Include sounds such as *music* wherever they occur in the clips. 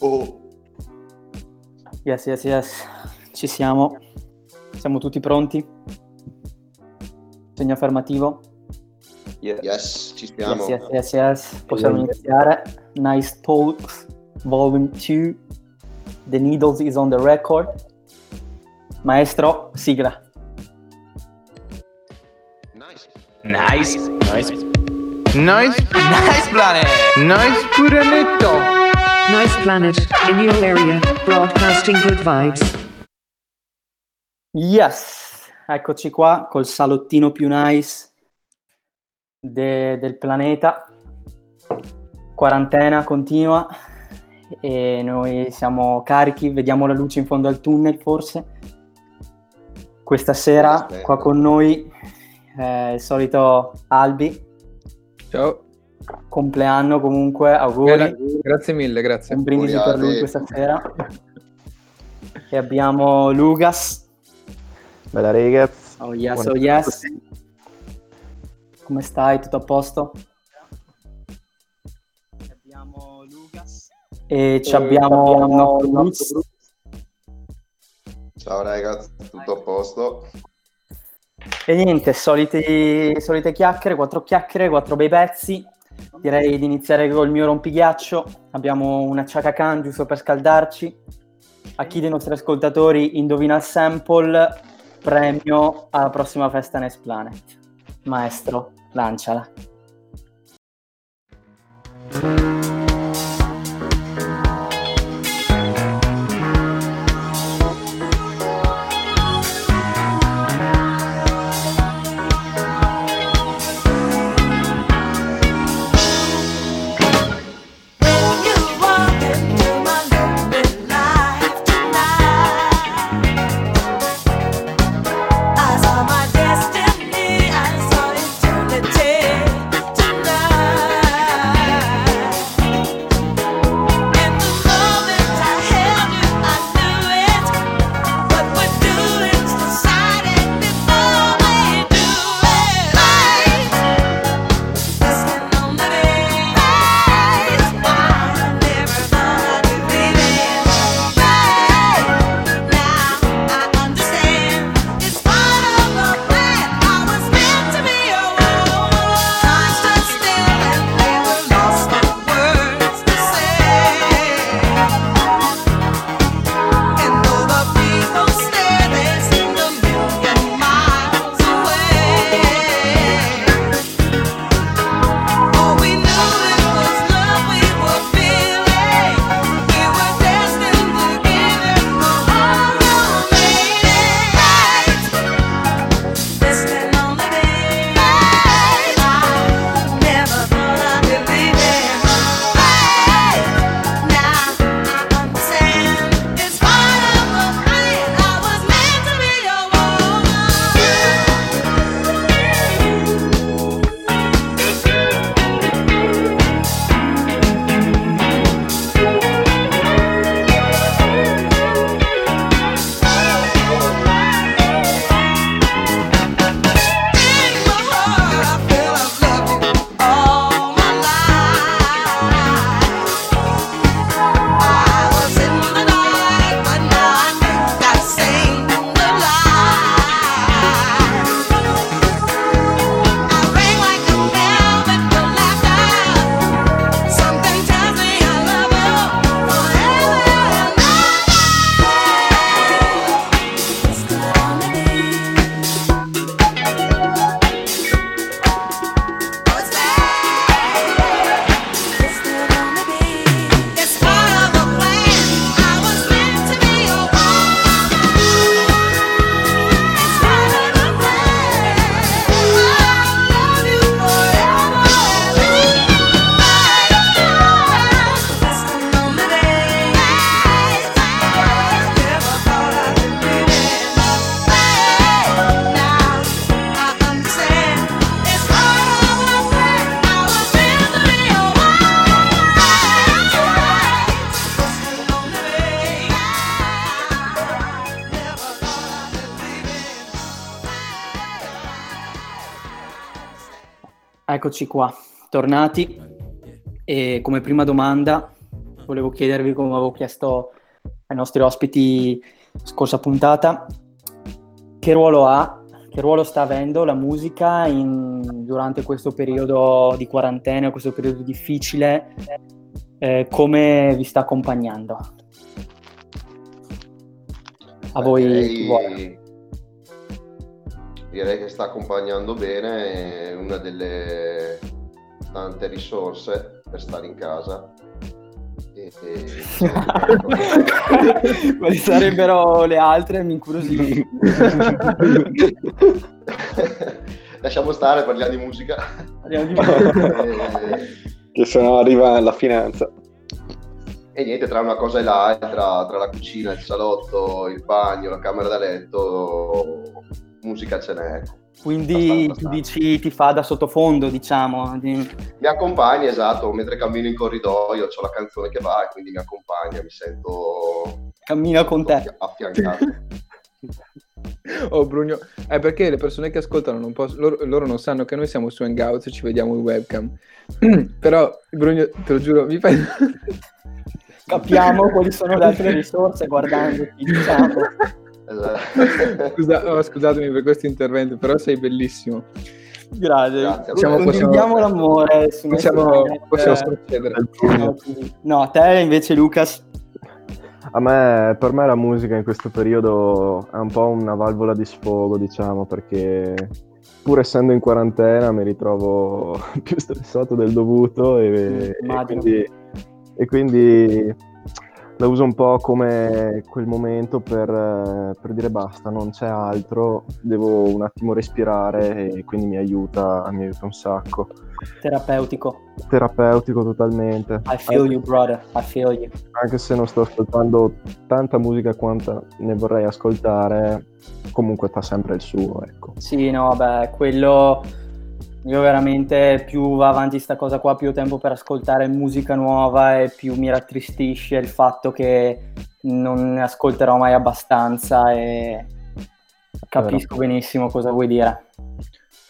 Oh, Yes, yes, yes. Ci siamo. Siamo tutti pronti? Segno affermativo? Yeah. yes, ci siamo. Yes, yes, yes, yes. Possiamo iniziare. Nice Talks, Volume 2. The Needles is on the record. Maestro, sigla. Nice. Nice. Nice. Nice. Nice planet. Nice planetto. Nice planet, in your area, broadcasting good vibes. Yes, eccoci qua col salottino più nice de- del pianeta. Quarantena continua e noi siamo carichi, vediamo la luce in fondo al tunnel forse. Questa sera Aspetta. qua con noi eh, il solito Albi, Ciao. Compleanno comunque, auguri. Gra- grazie mille, grazie. Un brindisi per lui questa sera. E abbiamo Lugas. Bella ragazzi. Oh yes, Buona- oh yes. Come stai? Tutto a posto? Abbiamo Lucas. E ci abbiamo il nostro Lutz. Ciao ragazzi, tutto a posto? E niente, soliti, solite chiacchiere, quattro chiacchiere, quattro bei pezzi. Direi di iniziare col mio rompighiaccio. Abbiamo una Chaka giusto per scaldarci. A chi dei nostri ascoltatori indovina il sample, premio alla prossima festa Next Planet. Maestro, lanciala. Eccoci qua, tornati. E come prima domanda volevo chiedervi, come avevo chiesto ai nostri ospiti scorsa puntata, che ruolo ha, che ruolo sta avendo la musica in- durante questo periodo di quarantena, questo periodo difficile, eh, come vi sta accompagnando? A voi chi vuole. Direi, che sta accompagnando bene, è una delle tante risorse per stare in casa. E- e *laughs* Quali sarebbero le altre? Mi incuriosisce. *laughs* Lasciamo stare, parliamo di musica. Parliamo di- E, *laughs* Che se no arriva la finanza. e niente, tra una cosa e l'altra, tra la cucina, il salotto, il bagno, la camera da letto, musica ce n'è. Quindi Abbastanza. tu dici ti fa da sottofondo, diciamo. di- Mi accompagna, esatto, mentre cammino in corridoio ho la canzone che va e quindi mi accompagna, mi sento Cammina con te. affiancato. *laughs* Oh Brugno, è perché le persone che ascoltano non posso- loro, loro non sanno che noi siamo su Hangout e ci vediamo in webcam. *clears throat* Però Brugno, te lo giuro, mi fai... Capiamo quali sono le altre *laughs* risorse guardandoti, diciamo. Esatto. Scusa- oh, scusatemi per questo intervento, però sei bellissimo. Grazie. Grazie. Condividiamo possiamo- l'amore su Possiamo, possiamo procedere. No, a te invece Lucas. A me, per me la musica in questo periodo è un po' una valvola di sfogo, diciamo, perché pur essendo in quarantena mi ritrovo *laughs* più stressato del dovuto e, e quindi, e quindi la uso un po' come quel momento per, eh, per dire basta, non c'è altro, devo un attimo respirare e quindi mi aiuta, mi aiuta un sacco. Terapeutico. Terapeutico totalmente. I feel you, brother. I feel you. anche se non sto ascoltando tanta musica quanta ne vorrei ascoltare, comunque fa sempre il suo, ecco. Sì, no, vabbè, quello io veramente più va avanti sta cosa qua, più ho tempo per ascoltare musica nuova e più mi rattristisce il fatto che non ne ascolterò mai abbastanza e capisco benissimo cosa vuoi dire.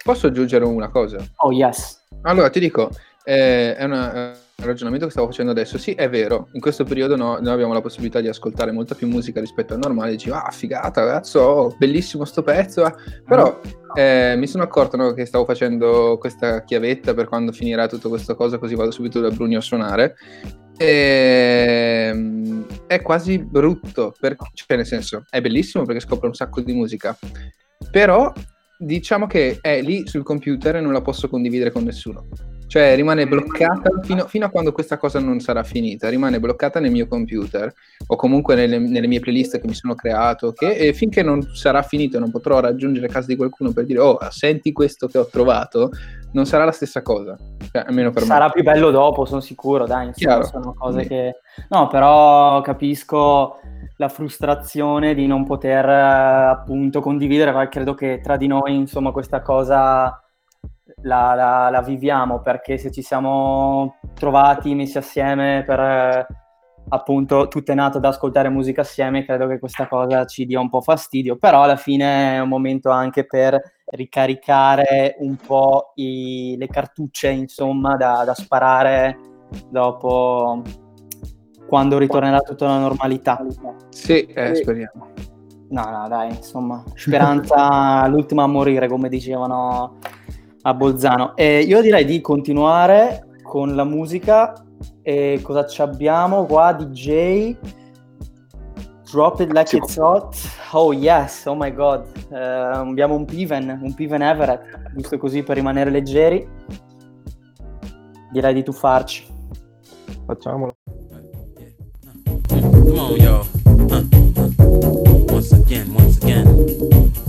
Posso aggiungere una cosa? Oh yes. Allora, ti dico, eh, è una- ragionamento che stavo facendo adesso. Sì, è vero, in questo periodo no- noi abbiamo la possibilità di ascoltare molta più musica rispetto al normale. Dici, ah, figata, ragazzo, oh, bellissimo sto pezzo. eh." Però eh, mi sono accorto no, che stavo facendo questa chiavetta per quando finirà tutto questo cosa, così vado subito da Brugno a suonare. E, è quasi brutto, per- cioè nel senso, è bellissimo perché scopro un sacco di musica, però diciamo che è lì sul computer e non la posso condividere con nessuno. Cioè rimane bloccata fino, fino a quando questa cosa non sarà finita, rimane bloccata nel mio computer o comunque nelle, nelle mie playlist che mi sono creato, che e finché non sarà finito e non potrò raggiungere casa di qualcuno per dire oh senti questo che ho trovato, non sarà la stessa cosa, cioè, almeno per Sarà me. più bello dopo, sono sicuro, dai, insomma, sono cose Sì. che... No, però capisco la frustrazione di non poter eh, appunto condividere, ma credo che tra di noi, insomma, questa cosa la, la- la viviamo, perché se ci siamo trovati, messi assieme per... eh, appunto tutto è nato da ascoltare musica assieme, credo che questa cosa ci dia un po' fastidio, però alla fine è un momento anche per ricaricare un po' i- le cartucce, insomma, da, da sparare dopo quando ritornerà tutta la normalità. Sì, eh, speriamo. No, no, dai, insomma, speranza l'ultima a morire, come dicevano a Bolzano. E io direi di continuare con la musica. E cosa ci abbiamo qua? DJ. Drop it like it's hot. Oh yes, oh my god. Eh, abbiamo un Piven, un Piven Everett, giusto così per rimanere leggeri. Direi di tuffarci. Facciamolo. Come on. Huh, huh. Once again, once again.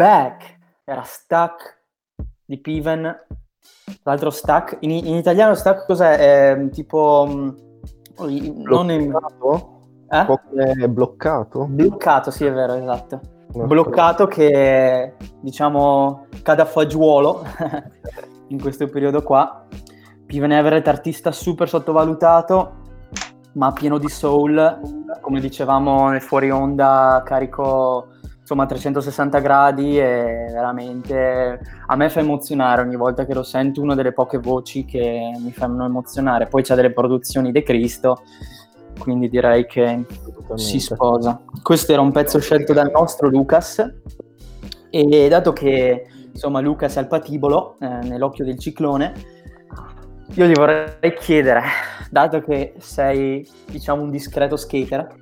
Back. Era Stuck di Piven. L'altro Stuck. In, in italiano Stuck cos'è? È, tipo... mm, Non in... Bloccato? Eh? Bloccato? Bloccato, sì, è vero, esatto. Bloccato che, diciamo, cade a fagiolo *laughs* in questo periodo qua. Piven Everett, artista super sottovalutato, ma pieno di soul. Come dicevamo nel fuori onda, carico insomma a 360 gradi e veramente a me fa emozionare ogni volta che lo sento, una delle poche voci che mi fanno emozionare. Poi c'ha delle produzioni De Cristo, quindi direi che si sposa. Questo era un pezzo scelto dal nostro Lucas e dato che insomma Lucas è al patibolo eh, nell'occhio del ciclone, io gli vorrei chiedere, dato che sei diciamo un discreto skater,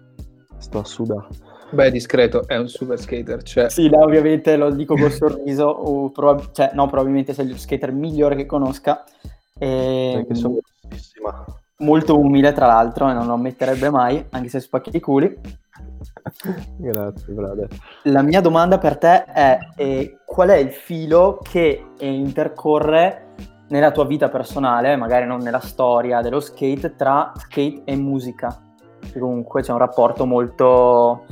Sto a sudare. Beh, discreto, è un super skater. Cioè, sì, no, ovviamente lo dico col sorriso, o prob- cioè no, probabilmente sei lo skater migliore che conosca. E Perché sono grossissima. Molto umile tra l'altro e non lo ammetterebbe mai, anche se spacchi i culi. Grazie, brother. La mia domanda per te è eh, qual è il filo che eh, intercorre nella tua vita personale, magari non nella storia dello skate, tra skate e musica? Che comunque c'è un rapporto molto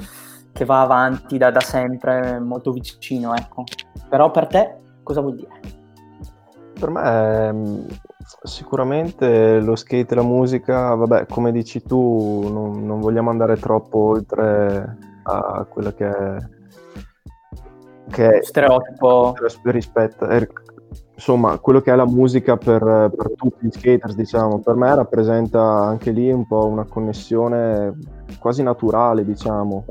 che va avanti da, da sempre, molto vicino, ecco. Però per te cosa vuol dire? Per me ehm, sicuramente lo skate e la musica, vabbè, come dici tu, non, non vogliamo andare troppo oltre a quella che è, che è Stereotipo. rispetto, er- insomma, quello che è la musica per, per tutti gli skaters, diciamo, per me rappresenta anche lì un po' una connessione quasi naturale, diciamo.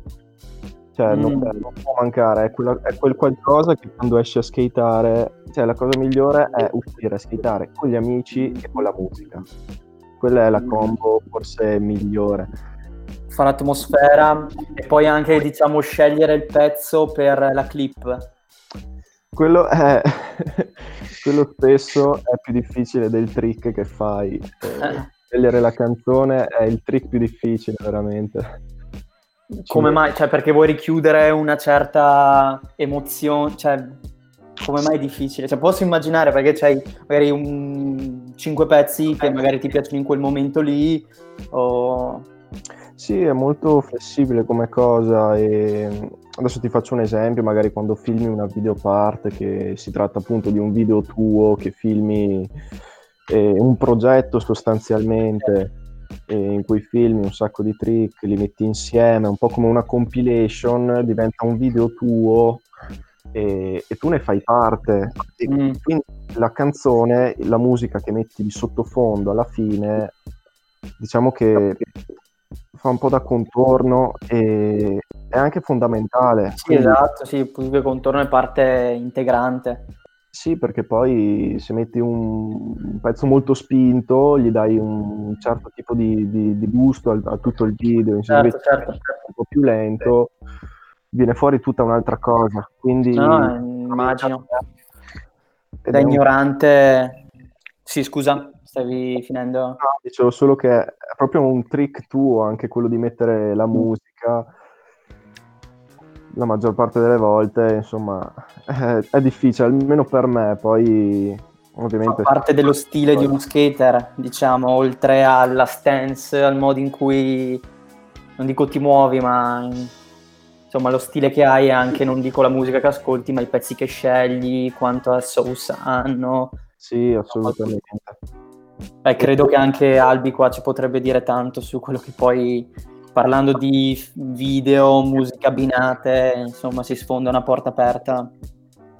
Cioè, non, Mm. non può mancare, è, quella- è quel qualcosa che quando esci a skateare, cioè la cosa migliore è uscire a skateare con gli amici e con la musica. Quella è la combo forse migliore. Fa l'atmosfera e poi anche, diciamo, scegliere il pezzo per la clip. Quello è *laughs* quello spesso è più difficile del trick che fai. Eh, *laughs* scegliere la canzone è il trick più difficile, veramente. Come mai? Cioè, perché vuoi richiudere una certa emozione? Cioè, come mai è difficile? Cioè, posso immaginare perché c'hai magari un... cinque pezzi che magari ti piacciono in quel momento lì, o... Sì, è molto flessibile come cosa e adesso ti faccio un esempio, magari quando filmi una videopart che si tratta appunto di un video tuo che filmi eh, un progetto sostanzialmente e in cui filmi un sacco di trick, li metti insieme, un po' come una compilation, diventa un video tuo e, e tu ne fai parte. E Mm. quindi la canzone, la musica che metti di sottofondo alla fine, diciamo che fa un po' da contorno e è anche fondamentale. Sì, Quindi- esatto, sì, più che contorno è parte integrante. Sì, perché poi se metti un, un pezzo molto spinto, gli dai un certo tipo di, di- di gusto al- a, tutto il video, Certo, invece certo. un po' più lento, viene fuori tutta un'altra cosa. Quindi No, immagino. Da è un- ignorante... Sì, scusa, stavi finendo? No, dicevo solo che è proprio un trick tuo anche quello di mettere la musica. La maggior parte delle volte, insomma, *laughs* è, è difficile, almeno per me. Poi, Fa ovviamente, parte dello stile di uno skater, diciamo, oltre alla stance, al modo in cui, non dico ti muovi, ma in- insomma lo stile che hai e anche, non dico la musica che ascolti, ma i pezzi che scegli, quanto sauce hanno. sì, assolutamente. Beh, credo che anche Albi qua ci potrebbe dire tanto su quello che poi, parlando di video, musica abbinate, insomma, si sfonda una porta aperta.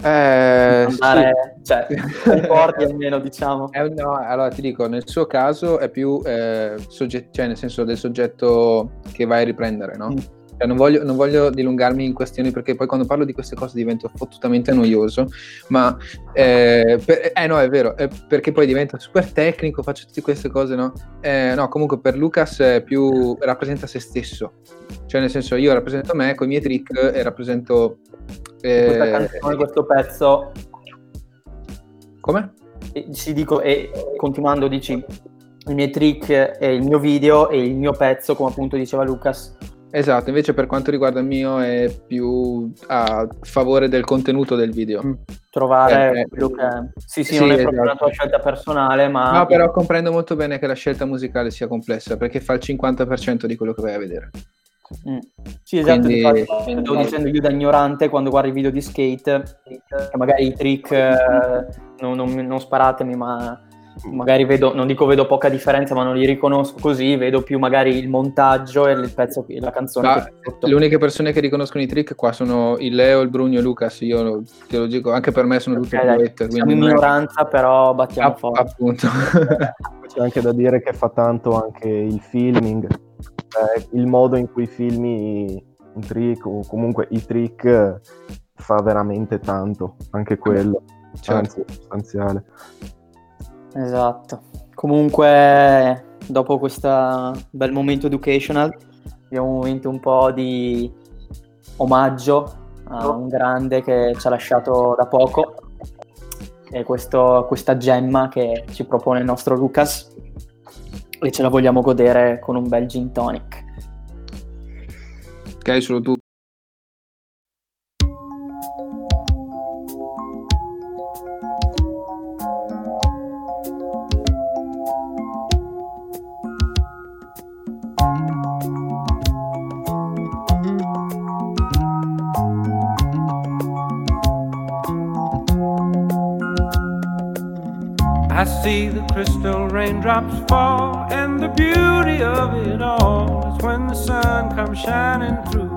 Eh, Andare, sì. cioè, *laughs* concordi almeno, diciamo. Eh, no, allora ti dico, nel suo caso è più eh, sogget- cioè nel senso del soggetto che vai a riprendere, no? Mm. Cioè, non, voglio, non voglio dilungarmi in questioni perché poi quando parlo di queste cose divento fottutamente noioso, ma eh, per- eh, no, è vero, è perché poi diventa super tecnico, faccio tutte queste cose, no? Eh, no, comunque per Lucas è più rappresenta se stesso, cioè nel senso io rappresento me con i miei trick e rappresento... eh, Questa canzone, questo pezzo, come? ci dico, e continuando dici, i miei trick e il mio video e il mio pezzo, come appunto diceva Lucas. Esatto, invece per quanto riguarda il mio è più a favore del contenuto del video. Mm. Trovare Eh, eh, quello che... Sì, sì, sì, non è proprio una esatto. tua scelta personale, ma... No, però comprendo molto bene che la scelta musicale sia complessa perché fa il 50% di quello che vai a vedere. Mm. Sì, esatto, Quindi- infatti, stavo dicendo io da ignorante quando guardo i video di skate, che magari i trick, eh, non, non- non sparatemi, ma magari vedo, non dico vedo poca differenza, ma non li riconosco così, vedo più magari il montaggio e il pezzo, la canzone. Le uniche persone che riconoscono i trick qua sono il Leo, il Brugno e Lucas. Io te lo dico, anche per me sono tutte Ok, dai, poete. siamo in è- minoranza, però battiamo App- forte. appunto. *laughs* C'è anche da dire che fa tanto anche il filming, cioè il modo in cui filmi un trick o comunque i trick eh, fa veramente tanto, anche quello, Certo. anzi sostanziale. Esatto. Comunque, dopo questo bel momento educational, abbiamo un momento un po' di omaggio a un grande che ci ha lasciato da poco. E questo- questa gemma che ci propone il nostro Lucas. E ce la vogliamo godere con un bel gin tonic. ok, solo tu. Raindrops fall, and the beauty of it all is when the sun comes shining through.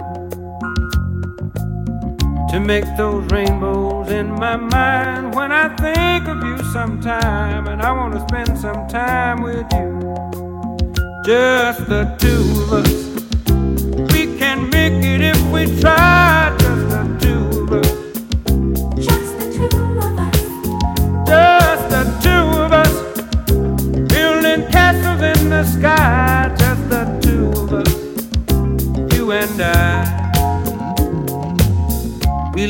To make those rainbows in my mind when I think of you sometime, and I want to spend some time with you. Just the two of us. We can make it if we try,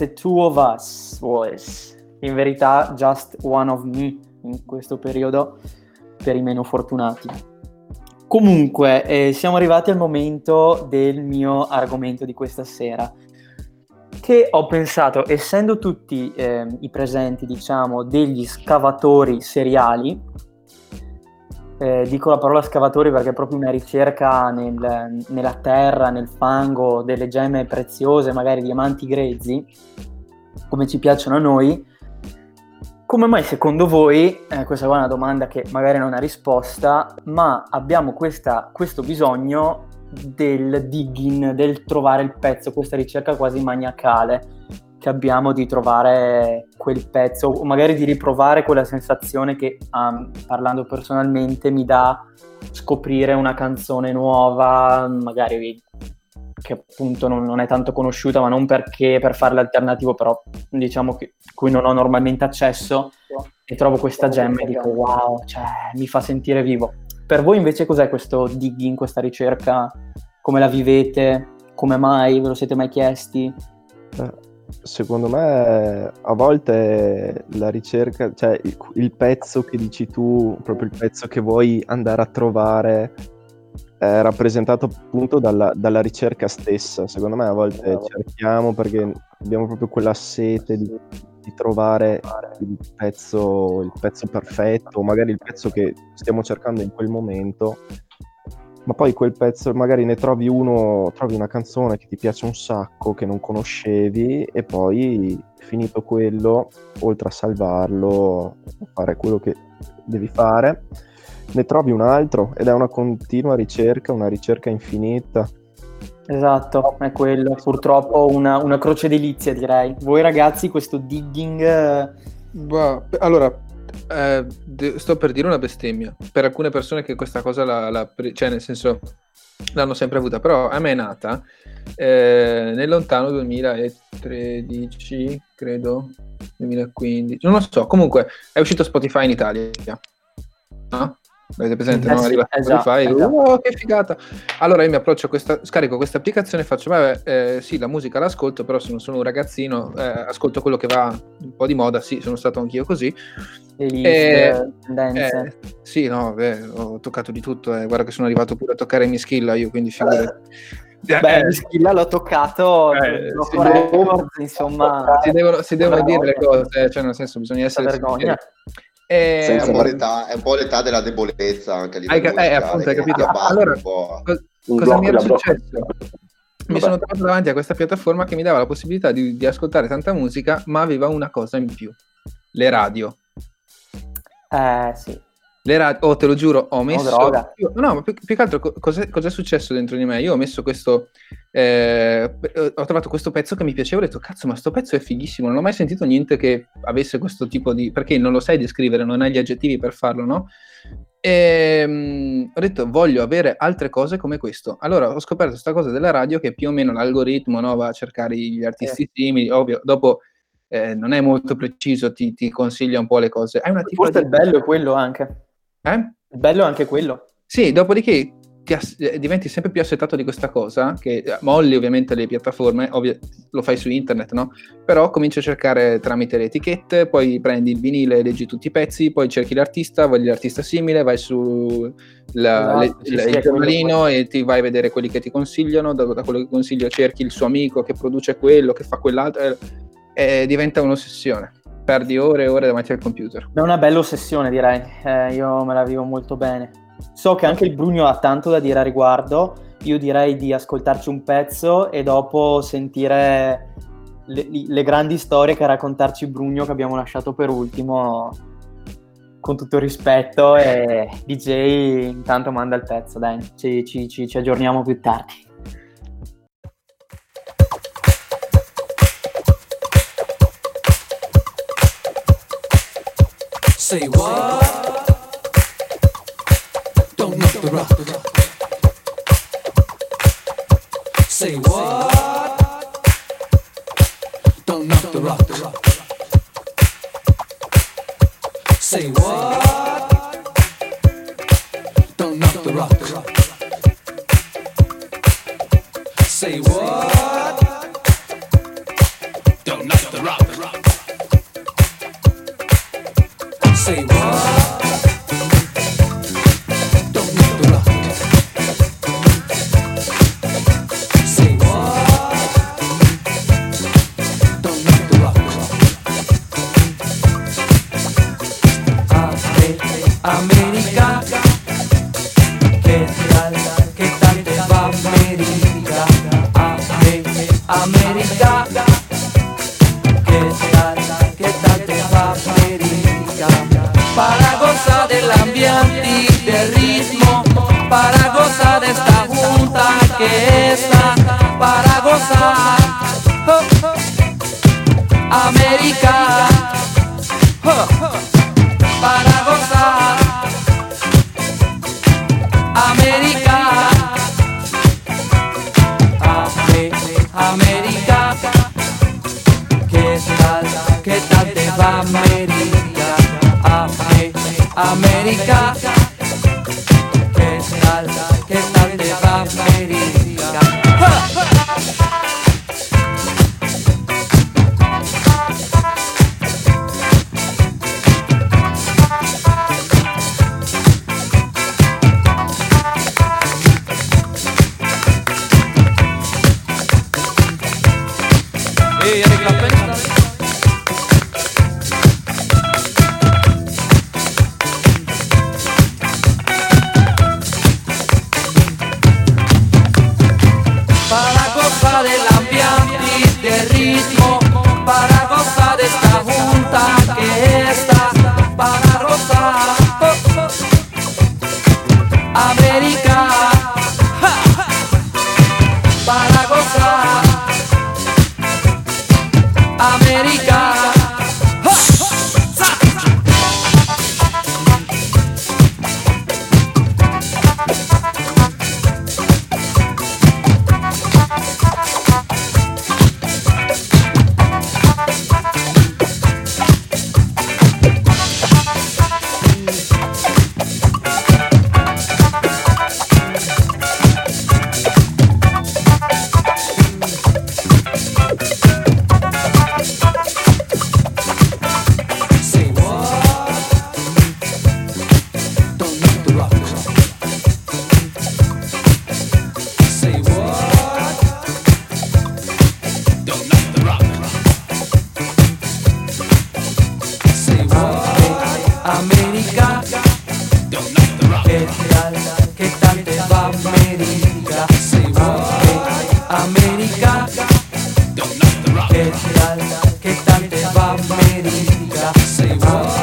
The two of us, boys. In verità, just one of me in questo periodo per i meno fortunati. Comunque, eh, siamo arrivati al momento del mio argomento di questa sera. Che ho pensato, essendo tutti eh, i presenti, diciamo, degli scavatori seriali, eh, dico la parola scavatori perché è proprio una ricerca nel- nella terra, nel fango, delle gemme preziose, magari diamanti grezzi, come ci piacciono a noi. Come mai secondo voi, eh, questa qua è una domanda che magari non ha risposta, ma abbiamo questa- questo bisogno del digging, del trovare il pezzo, questa ricerca quasi maniacale che abbiamo di trovare quel pezzo o magari di riprovare quella sensazione che, um, parlando personalmente, mi dà scoprire una canzone nuova, magari che appunto non, non è tanto conosciuta, ma non perché per fare l'alternativo, però diciamo che cui non ho normalmente accesso e trovo questa gemma e dico wow, cioè mi fa sentire vivo. Per voi invece cos'è questo digging, questa ricerca? Come la vivete? Come mai? Ve lo siete mai chiesti? Eh, Secondo me a volte la ricerca, cioè il, il pezzo che dici tu, proprio il pezzo che vuoi andare a trovare, è rappresentato appunto dalla, dalla ricerca stessa. Secondo me a volte cerchiamo perché abbiamo proprio quella sete di, di trovare il pezzo, il pezzo perfetto, o magari il pezzo che stiamo cercando in quel momento ma poi quel pezzo magari ne trovi uno, trovi una canzone che ti piace un sacco, che non conoscevi, e poi finito quello, oltre a salvarlo, a fare quello che devi fare, ne trovi un altro ed è una continua ricerca, una ricerca infinita. Esatto, è quello. Purtroppo una, una croce delizia direi. Voi ragazzi questo digging... eh, Bah, allora, eh, sto per dire una bestemmia. Per alcune persone che questa cosa la, la cioè nel senso l'hanno sempre avuta, però a me è nata eh, nel lontano 2013, credo, 2015, non lo so, comunque è uscito Spotify in Italia. No? Avete presente? Eh no? Arriva esatto, Spotify, esatto. oh, che figata! Allora io mi approccio a questa, scarico questa applicazione e faccio, vabbè, eh, sì, la musica l'ascolto, però se non sono un ragazzino, eh, ascolto quello che va un po' di moda, sì, sono stato anch'io così. le list, Eh, tendenze. Eh, sì, no, beh, ho toccato di tutto, eh. guarda che sono arrivato pure a toccare mi skill io, quindi figurati. Beh, Eh, di Schilla l'ho toccato, Eh, l'ho sì, records, insomma, si devono, si devono dire le cose, cioè nel senso bisogna essere vergogna. sinceri. Eh, È un, po amore, l'età, è un po' l'età della debolezza anche a Hai eh, appunto, hai capito. Allora, un po'. co- Un cosa mi era successo? Mi sono trovato davanti a questa piattaforma che mi dava la possibilità di, di ascoltare tanta musica, ma aveva una cosa in più, le radio. Eh sì, Le ra- oh, te lo giuro, ho messo. droga. io- no, ma più, più che altro, co- cos'è, cos'è successo dentro di me? Io ho messo questo. eh, eh, ho trovato questo pezzo che mi piaceva. Ho detto, cazzo, ma sto pezzo è fighissimo. Non ho mai sentito niente che avesse questo tipo di. Perché non lo sai descrivere, non hai gli aggettivi per farlo, no? E mm, ho detto, voglio avere altre cose come questo. Allora ho scoperto questa cosa della radio che più o meno l'algoritmo no, va a cercare gli artisti simili. Ovvio, dopo. eh, non è molto preciso, ti, ti consiglia un po' le cose. Hai una tipo Forse di- il bello è quello anche. Eh? Bello anche quello. Sì, dopodiché ass- eh, diventi sempre più assetato di questa cosa, che eh, molli ovviamente le piattaforme, ovvio, lo fai su internet, no? Però cominci a cercare tramite le etichette, poi prendi il vinile, leggi tutti i pezzi, poi cerchi l'artista, voglio l'artista simile, vai su la- Esatto, le- sì, la- sì, il giornalino e ti vai a vedere quelli che ti consigliano, da, da quello che consiglio cerchi il suo amico che produce quello, che fa quell'altro, e, e diventa un'ossessione. Perdi ore e ore davanti al computer. È una bella ossessione, direi. Eh, io me la vivo molto bene. So che anche il Brugno ha tanto da dire a riguardo. Io direi di ascoltarci un pezzo e dopo sentire le, le grandi storie che ha raccontarci Brugno che abbiamo lasciato per ultimo. Con tutto il rispetto, e DJ intanto manda il pezzo, dai, ci, ci- ci- ci aggiorniamo più tardi. Say what? Don't knock the rock. Say what? Don't knock the rock. Say what? Oh, oh. Tal te va América? Say what?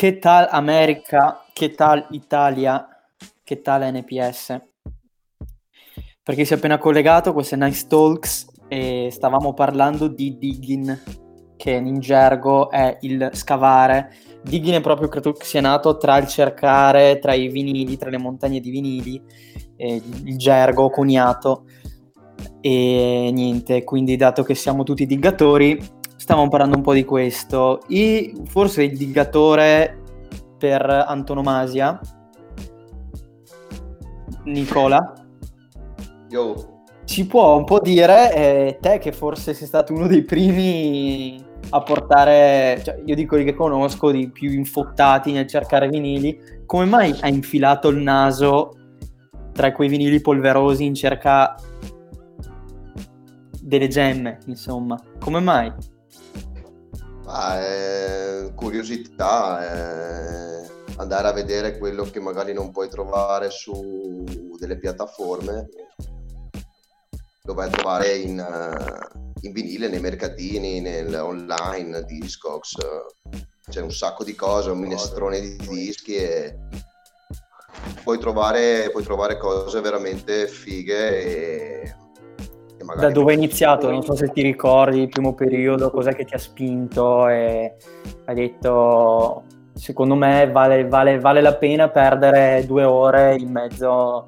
Che tal America, che tal Italia, che tal NPS? Per chi si è appena collegato, questo è Nice Talks e stavamo parlando di digging, che in gergo è il scavare. Digging è proprio, credo che sia nato tra il cercare, tra i vinili, tra le montagne di vinili, il gergo coniato e niente, quindi dato che siamo tutti diggatori, stavamo parlando un po' di questo. E forse il diggatore per antonomasia, Nicola, Io, ci può un po' dire, eh, te che forse sei stato uno dei primi a portare, cioè io dico che conosco, di più infottati nel cercare vinili, come mai hai infilato il naso tra quei vinili polverosi in cerca delle gemme, insomma? Come mai? Ma, eh, curiosità, eh, andare a vedere quello che magari non puoi trovare su delle piattaforme, lo vai a trovare in, eh, in vinile, nei mercatini, nel online, Discogs, eh, c'è un sacco di cose, un minestrone di dischi e puoi trovare, puoi trovare cose veramente fighe e magari Da dove hai iniziato? Non so se ti ricordi il primo periodo, cos'è che ti ha spinto e hai detto, secondo me vale, vale- vale la pena perdere due ore in mezzo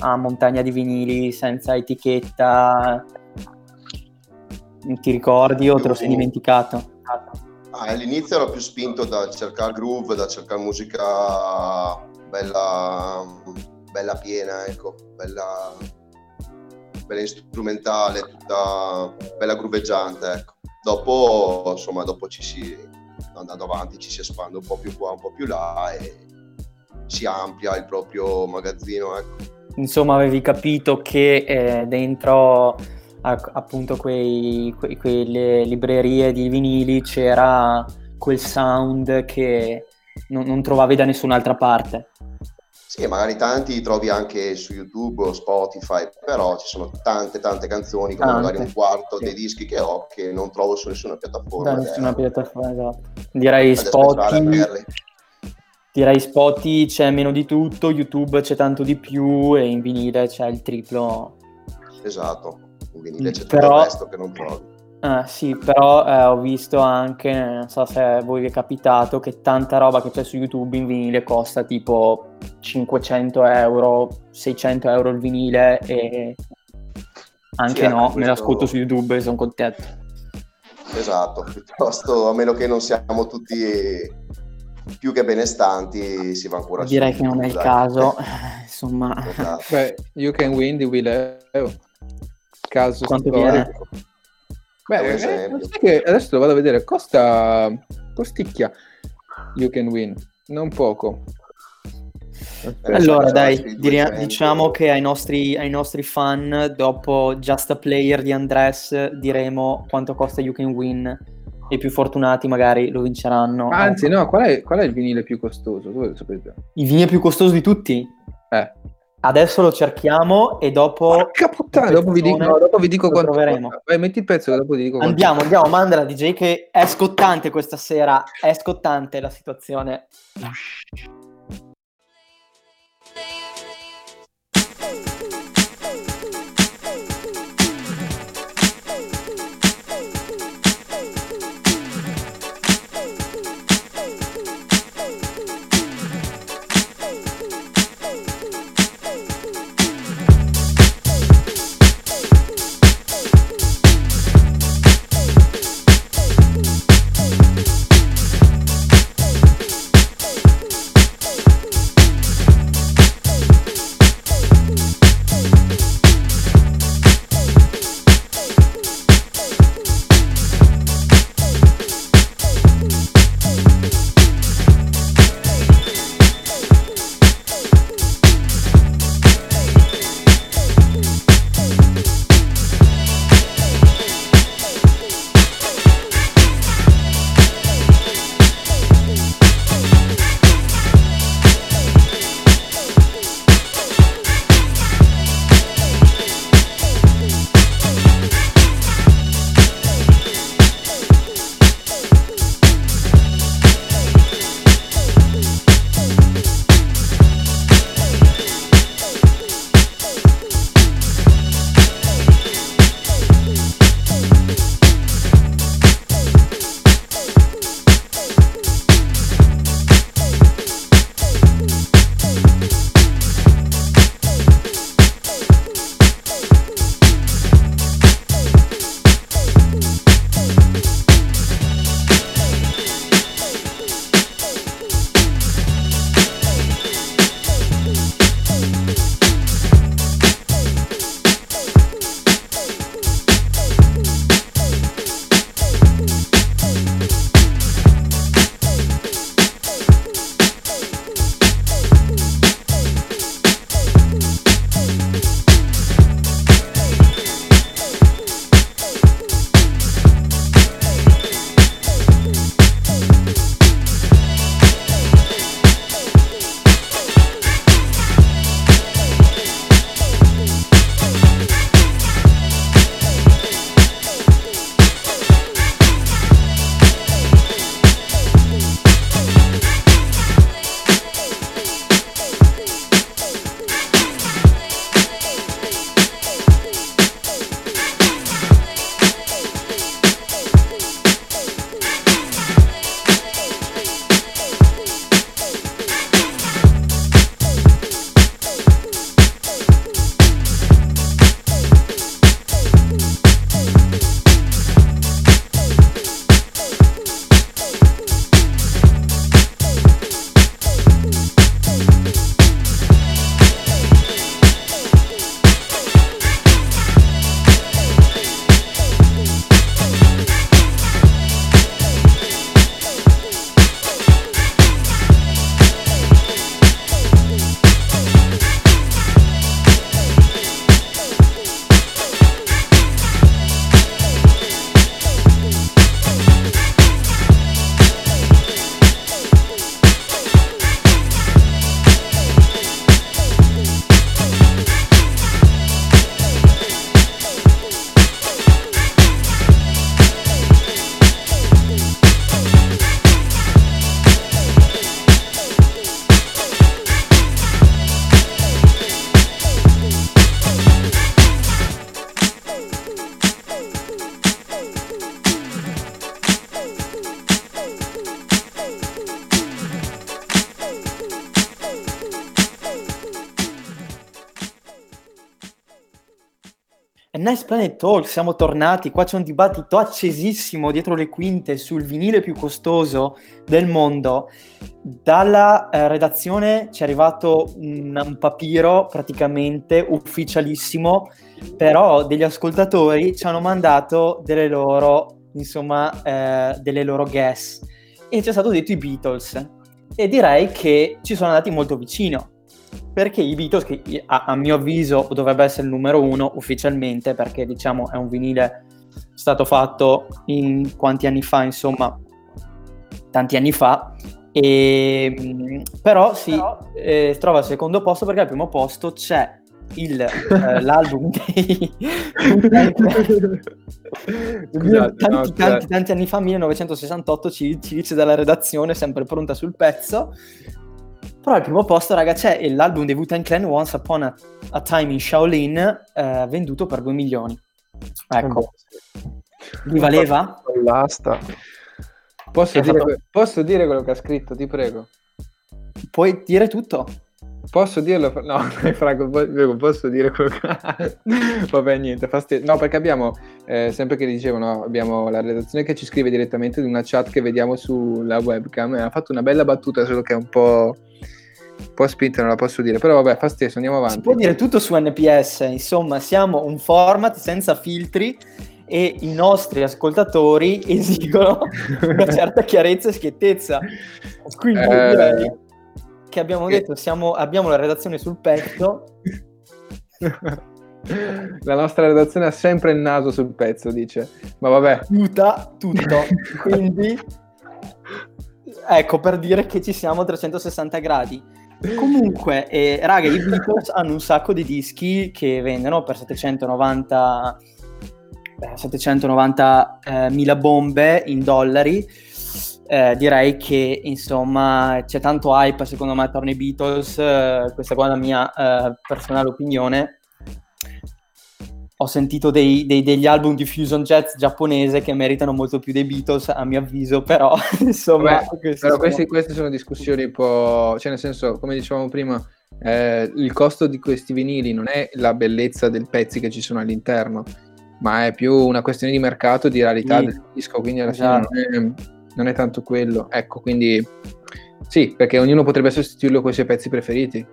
a montagna di vinili senza etichetta. Ti ricordi o te lo sei dimenticato? Ah, all'inizio ero più spinto da cercare groove, da cercare musica bella, bella piena, ecco, bella, bella strumentale, tutta bella grooveggiante, ecco. Dopo, insomma, dopo ci si, andando avanti, ci si espande un po' più qua, un po' più là e si amplia il proprio magazzino, ecco. Insomma, avevi capito che eh, dentro a- appunto quei, que- quelle librerie di vinili c'era quel sound che non, non trovavi da nessun'altra parte. Sì, magari tanti trovi anche su YouTube o Spotify, però ci sono tante tante canzoni, come Tante, magari un quarto sì. dei dischi che ho che non trovo su nessuna piattaforma. Da nessuna piattaforma, esatto. Direi Spotify, direi Spotify c'è meno di tutto, YouTube c'è tanto di più e in vinile c'è il triplo. Esatto, in vinile c'è tutto Però- il resto che non trovi. Ah, sì, però eh, ho visto anche, non so se a voi vi è capitato, che tanta roba che c'è su YouTube in vinile costa tipo 500 euro, 600 euro il vinile e anche Sì, no, me questo- l'ascolto su YouTube e sono contento. Esatto, piuttosto a meno che non siamo tutti più che benestanti, si va ancora su Direi che non è il dai. caso, *laughs* insomma, Esatto. Beh, You Can Win di Will Leo. Caso Quanto storico. Beh, eh, che adesso lo vado a vedere, costa costicchia You Can Win, non poco. Allora, dai, diria- 200. diciamo che ai nostri, ai nostri fan, dopo Just a Player di Andres, diremo quanto costa You Can Win. E i più fortunati magari lo vinceranno. Anzi, no, qual è, qual è il vinile più costoso? Voi lo sapete? Il vinile più costoso di tutti? Eh. Adesso lo cerchiamo e dopo Porca puttana, dopo vi dico, no, dopo vi dico quanto troveremo. Vai, metti il pezzo che dopo ti dico quanto Andiamo, andiamo, manda la DJ che è scottante questa sera, è scottante la situazione. Nice Planet Talk, siamo tornati, qua c'è un dibattito accesissimo dietro le quinte sul vinile più costoso del mondo. Dalla eh, redazione ci è arrivato un, un papiro praticamente ufficialissimo, però degli ascoltatori ci hanno mandato delle loro, insomma, eh, delle loro guess. E ci è stato detto i Beatles. E direi che ci sono andati molto vicino perché i Beatles, che a, a mio avviso dovrebbe essere il numero uno ufficialmente, perché diciamo è un vinile stato fatto in quanti anni fa, insomma, tanti anni fa, e, mh, però si eh, trova al secondo posto perché al primo posto c'è il, eh, *laughs* l'album dei *laughs* Scusate, tanti, no, tanti, tanti anni fa, 1968, ci, ci dice dalla redazione, sempre pronta sul pezzo. Però al primo posto, raga, c'è l'album di Wu-Tang Clan Once Upon a, a Time in Shaolin, eh, venduto per 2 milioni. Ecco, vi valeva? L'asta. Posso, dire, que- posso dire quello che ha scritto, ti prego. Puoi dire tutto? Posso dirlo? *laughs* No, dai, *laughs* Franco, posso dire quello che... *laughs* Vabbè, niente, fastidio. No, perché abbiamo, eh, sempre che dicevano, abbiamo la redazione che ci scrive direttamente di una chat che vediamo sulla webcam ha fatto una bella battuta, solo che è un po', un po' spinta, non la posso dire. Però vabbè, fa stesso, andiamo Si avanti. può dire tutto su NPS, insomma, siamo un format senza filtri e i nostri ascoltatori esigono una certa chiarezza e schiettezza. Quindi Eh, direi che abbiamo detto, siamo- abbiamo la redazione sul pezzo, *laughs* La nostra redazione ha sempre il naso sul pezzo, dice. Ma vabbè. aiuta tutto. Quindi, ecco per dire che ci siamo a 360 gradi. Comunque, eh, raga, i Beatles hanno un sacco di dischi che vendono per 790 eh, 790 eh, mila bombe in dollari. Eh, direi che insomma c'è tanto hype secondo me attorno ai Beatles. eh, questa qua è la mia eh, personale opinione. Ho sentito dei- dei- degli album di fusion jazz giapponese che meritano molto più dei Beatles, a mio avviso, però *laughs* insomma. Questi però sono- queste sono discussioni un po'... Cioè, nel senso, come dicevamo prima, eh, il costo di questi vinili non è la bellezza dei pezzi che ci sono all'interno, ma è più una questione di mercato, di rarità Sì. del disco, quindi alla Esatto. fine non è, tanto quello. Ecco, quindi sì, perché ognuno potrebbe sostituirlo con i suoi pezzi preferiti.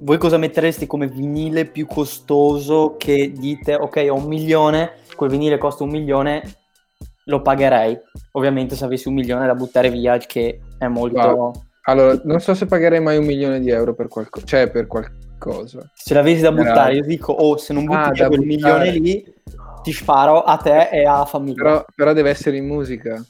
Voi cosa metteresti come vinile più costoso che dite, ok, ho un milione, quel vinile costa un milione, lo pagherei. Ovviamente se avessi un milione da buttare via, il che è molto... Wow. Allora, non so se pagherei mai un milione di euro per qualcosa, cioè per qualcosa. Se l'avessi da Era- buttare, io dico, oh, se non butti Ah, via da quel buttare. milione lì, ti sparo a te e alla famiglia. Però, però deve essere in musica.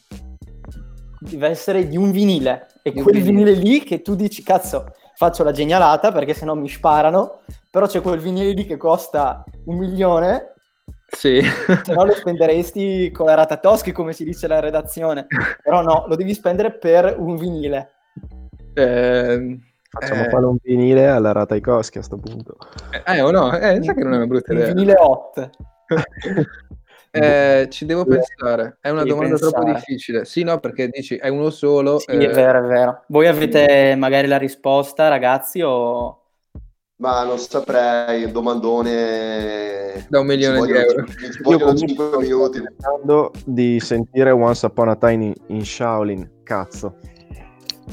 Deve essere di un vinile. E Di un quel vinile. vinile lì che tu dici, cazzo, faccio la genialata perché sennò mi sparano, però c'è quel vinile lì che costa un milione, Sì. se no lo spenderesti con la rata Toschi, come si dice alla redazione. Però no, lo devi spendere per un vinile. Ehm, Facciamo Eh. fare un vinile alla rata Ikoski a sto punto. eh, o no? Eh, sai che non è una brutta Un idea. vinile hot. *laughs* Eh, ci devo pensare. È una Devi domanda troppo pensare. difficile. Sì, no, perché dici è uno solo. Sì, eh, è vero, è vero. Voi avete magari la risposta, ragazzi, o... Ma non saprei, un domandone... Da un milione Ci di euro. Ci Io vogliono comunque 5 sto minuti. aspettando di sentire Once Upon a Time in, in Shaolin. Cazzo.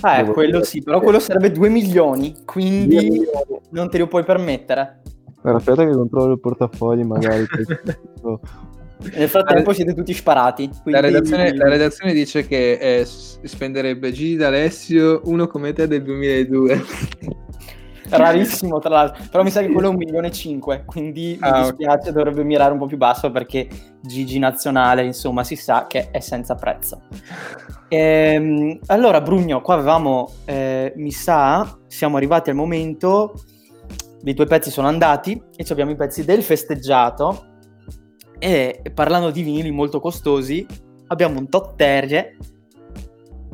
Ah, eh, Devo quello dire sì, però quello sarebbe 2 milioni, quindi non te lo puoi permettere. Aspetta che controllo il portafogli magari. *laughs* Nel frattempo siete tutti sparati. La quindi- redazione, la redazione dice che eh, spenderebbe Gigi D'Alessio uno come te del 2002. *laughs* *laughs* Rarissimo, tra l'altro. Però mi sa che quello è un milione e cinque, quindi mi Ah, ok. dispiace, dovrebbe mirare un po' più basso perché Gigi nazionale, insomma, si sa che è senza prezzo. *laughs* Ehm, allora, Brugno, qua avevamo, eh, mi sa, siamo arrivati al momento, i tuoi pezzi sono andati e abbiamo i pezzi del festeggiato e parlando di vinili molto costosi, abbiamo un tot terje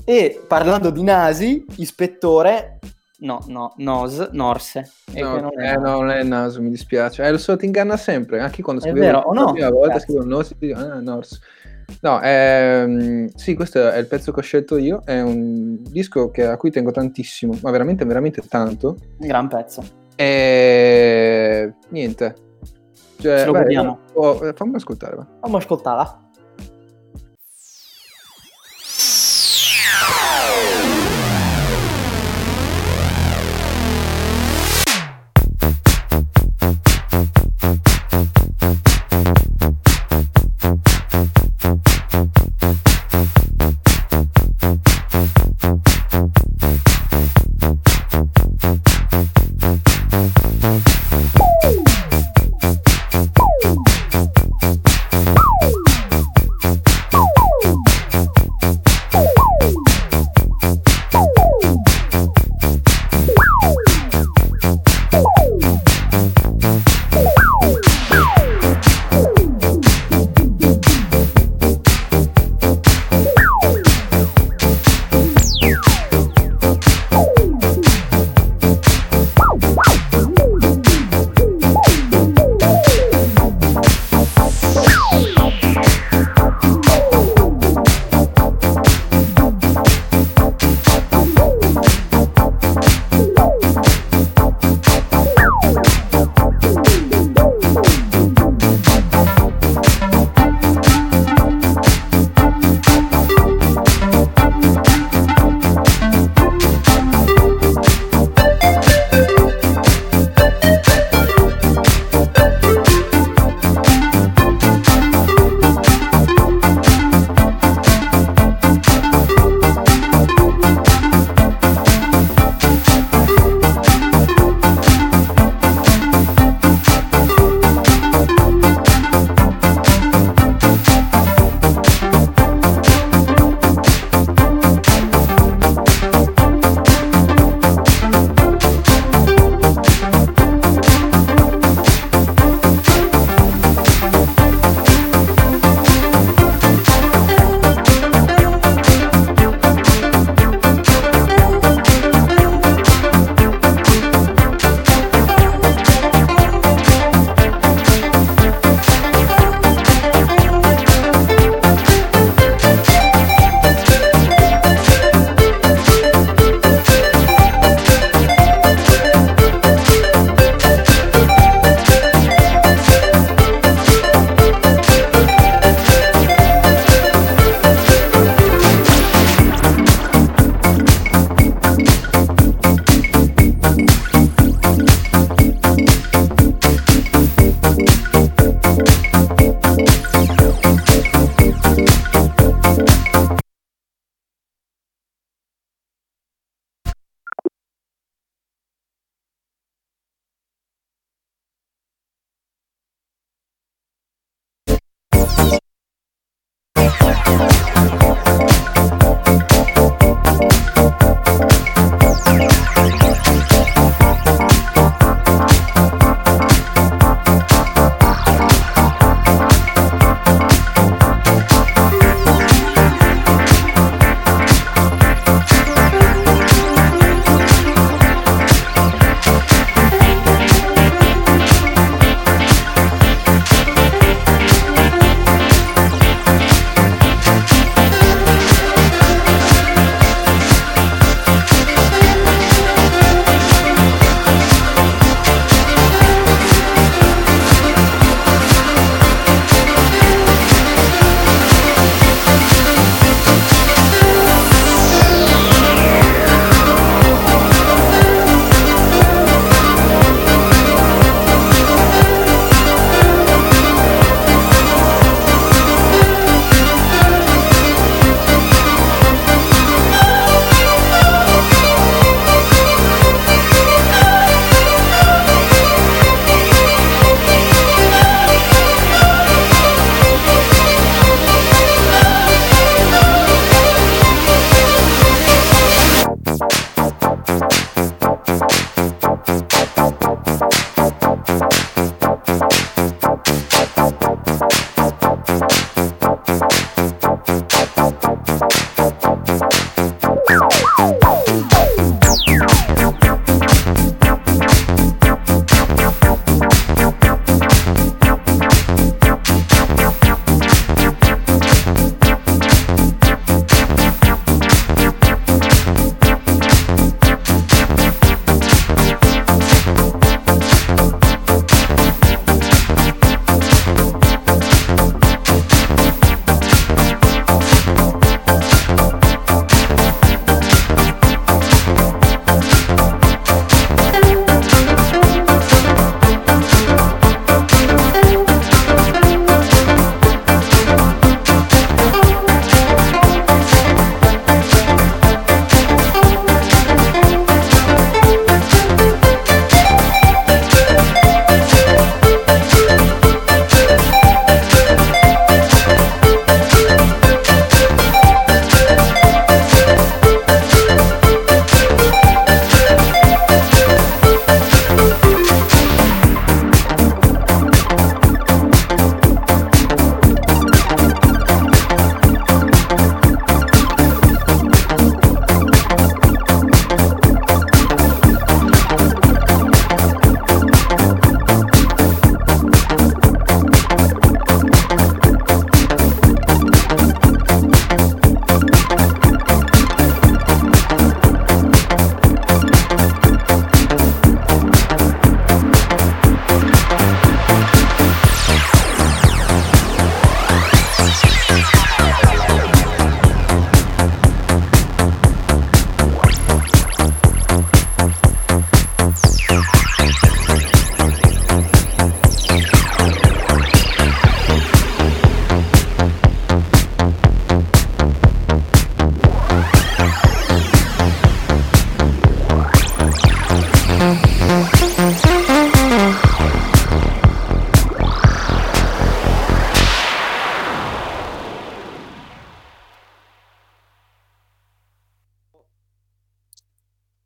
e parlando di nasi, ispettore, no, no, nos, norse. E No, non è eh, no, non è il naso, mi dispiace. Eh, lo so, ti inganna sempre. Anche quando scrivevo vero, o no? la prima volta Cazzo. scrivo no, si dice, ah, Norse. No, ehm, sì, questo è il pezzo che ho scelto io. È un disco che- a cui tengo tantissimo, ma veramente, veramente tanto. un gran pezzo. E niente. Cioè, Ce lo vai, godiamo. oh, eh, fammi ascoltare. va. Fammi ascoltarla.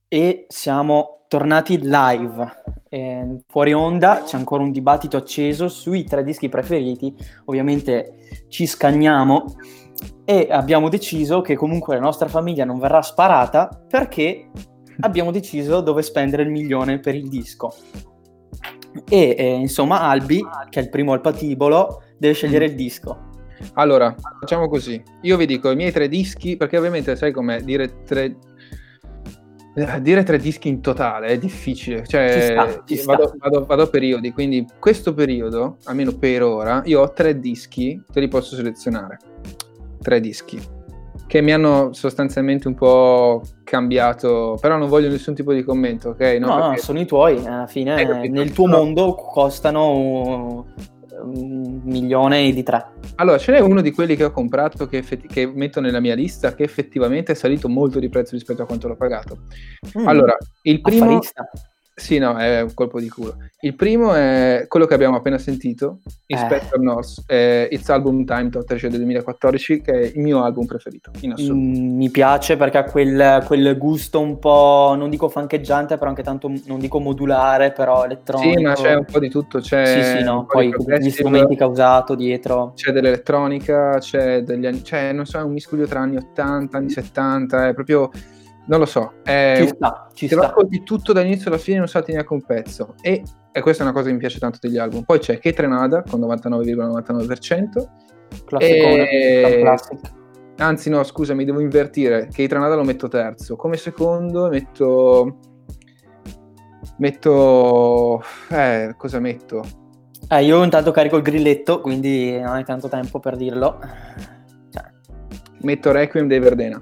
E siamo tornati live. Eh, fuori onda c'è ancora un dibattito acceso sui tre dischi preferiti. Ovviamente ci scagniamo e abbiamo deciso che comunque la nostra famiglia non verrà sparata perché abbiamo deciso dove spendere il milione per il disco. E eh, insomma, Albi, che è il primo al patibolo, deve scegliere il disco. Allora, facciamo così. Io vi dico i miei tre dischi, perché ovviamente sai com'è dire tre... eh, Dire tre dischi in totale è difficile, cioè Ci sta, ci sta. vado, vado- vado a periodi, quindi questo periodo, almeno per ora, io ho tre dischi, te li posso selezionare, tre dischi, che mi hanno sostanzialmente un po' cambiato, però non voglio nessun tipo di commento, ok? No, no, Perché- sono i tuoi. Alla fine, capito? nel tuo No. mondo costano un, milione di tre. Allora, ce n'è uno di quelli che ho comprato che, effetti- che metto nella mia lista che effettivamente è salito molto di prezzo rispetto a quanto l'ho pagato. Mm, Allora, il primo... affarista. Sì, no, è un colpo di culo. Il primo è quello che abbiamo appena sentito, Inspector North, eh, It's Album Time Top 3 del 2014, che è il mio album preferito, in assoluto. Mm, mi piace perché ha quel, quel gusto un po', non dico fancheggiante, però anche tanto, non dico modulare, però elettronico. Sì, ma c'è un po' di tutto, c'è Sì, sì, no, poi gli strumenti che ha usato dietro. c'è dell'elettronica, c'è degli anni, c'è, non so, è un miscuglio tra anni 80, anni 70, è proprio, non lo so, è, Ci sta, ci sta. ascolti tutto dall'inizio alla fine non salti neanche un pezzo. E, e questa è una cosa che mi piace tanto degli album. Poi c'è Che Trenada con 99,99% Classicone, E- un classic. anzi no scusami devo invertire. Che Trenada lo metto terzo. Come secondo metto metto eh cosa metto? Eh, io intanto carico il grilletto, quindi non hai tanto tempo per dirlo. Cioè, metto Requiem dei Verdena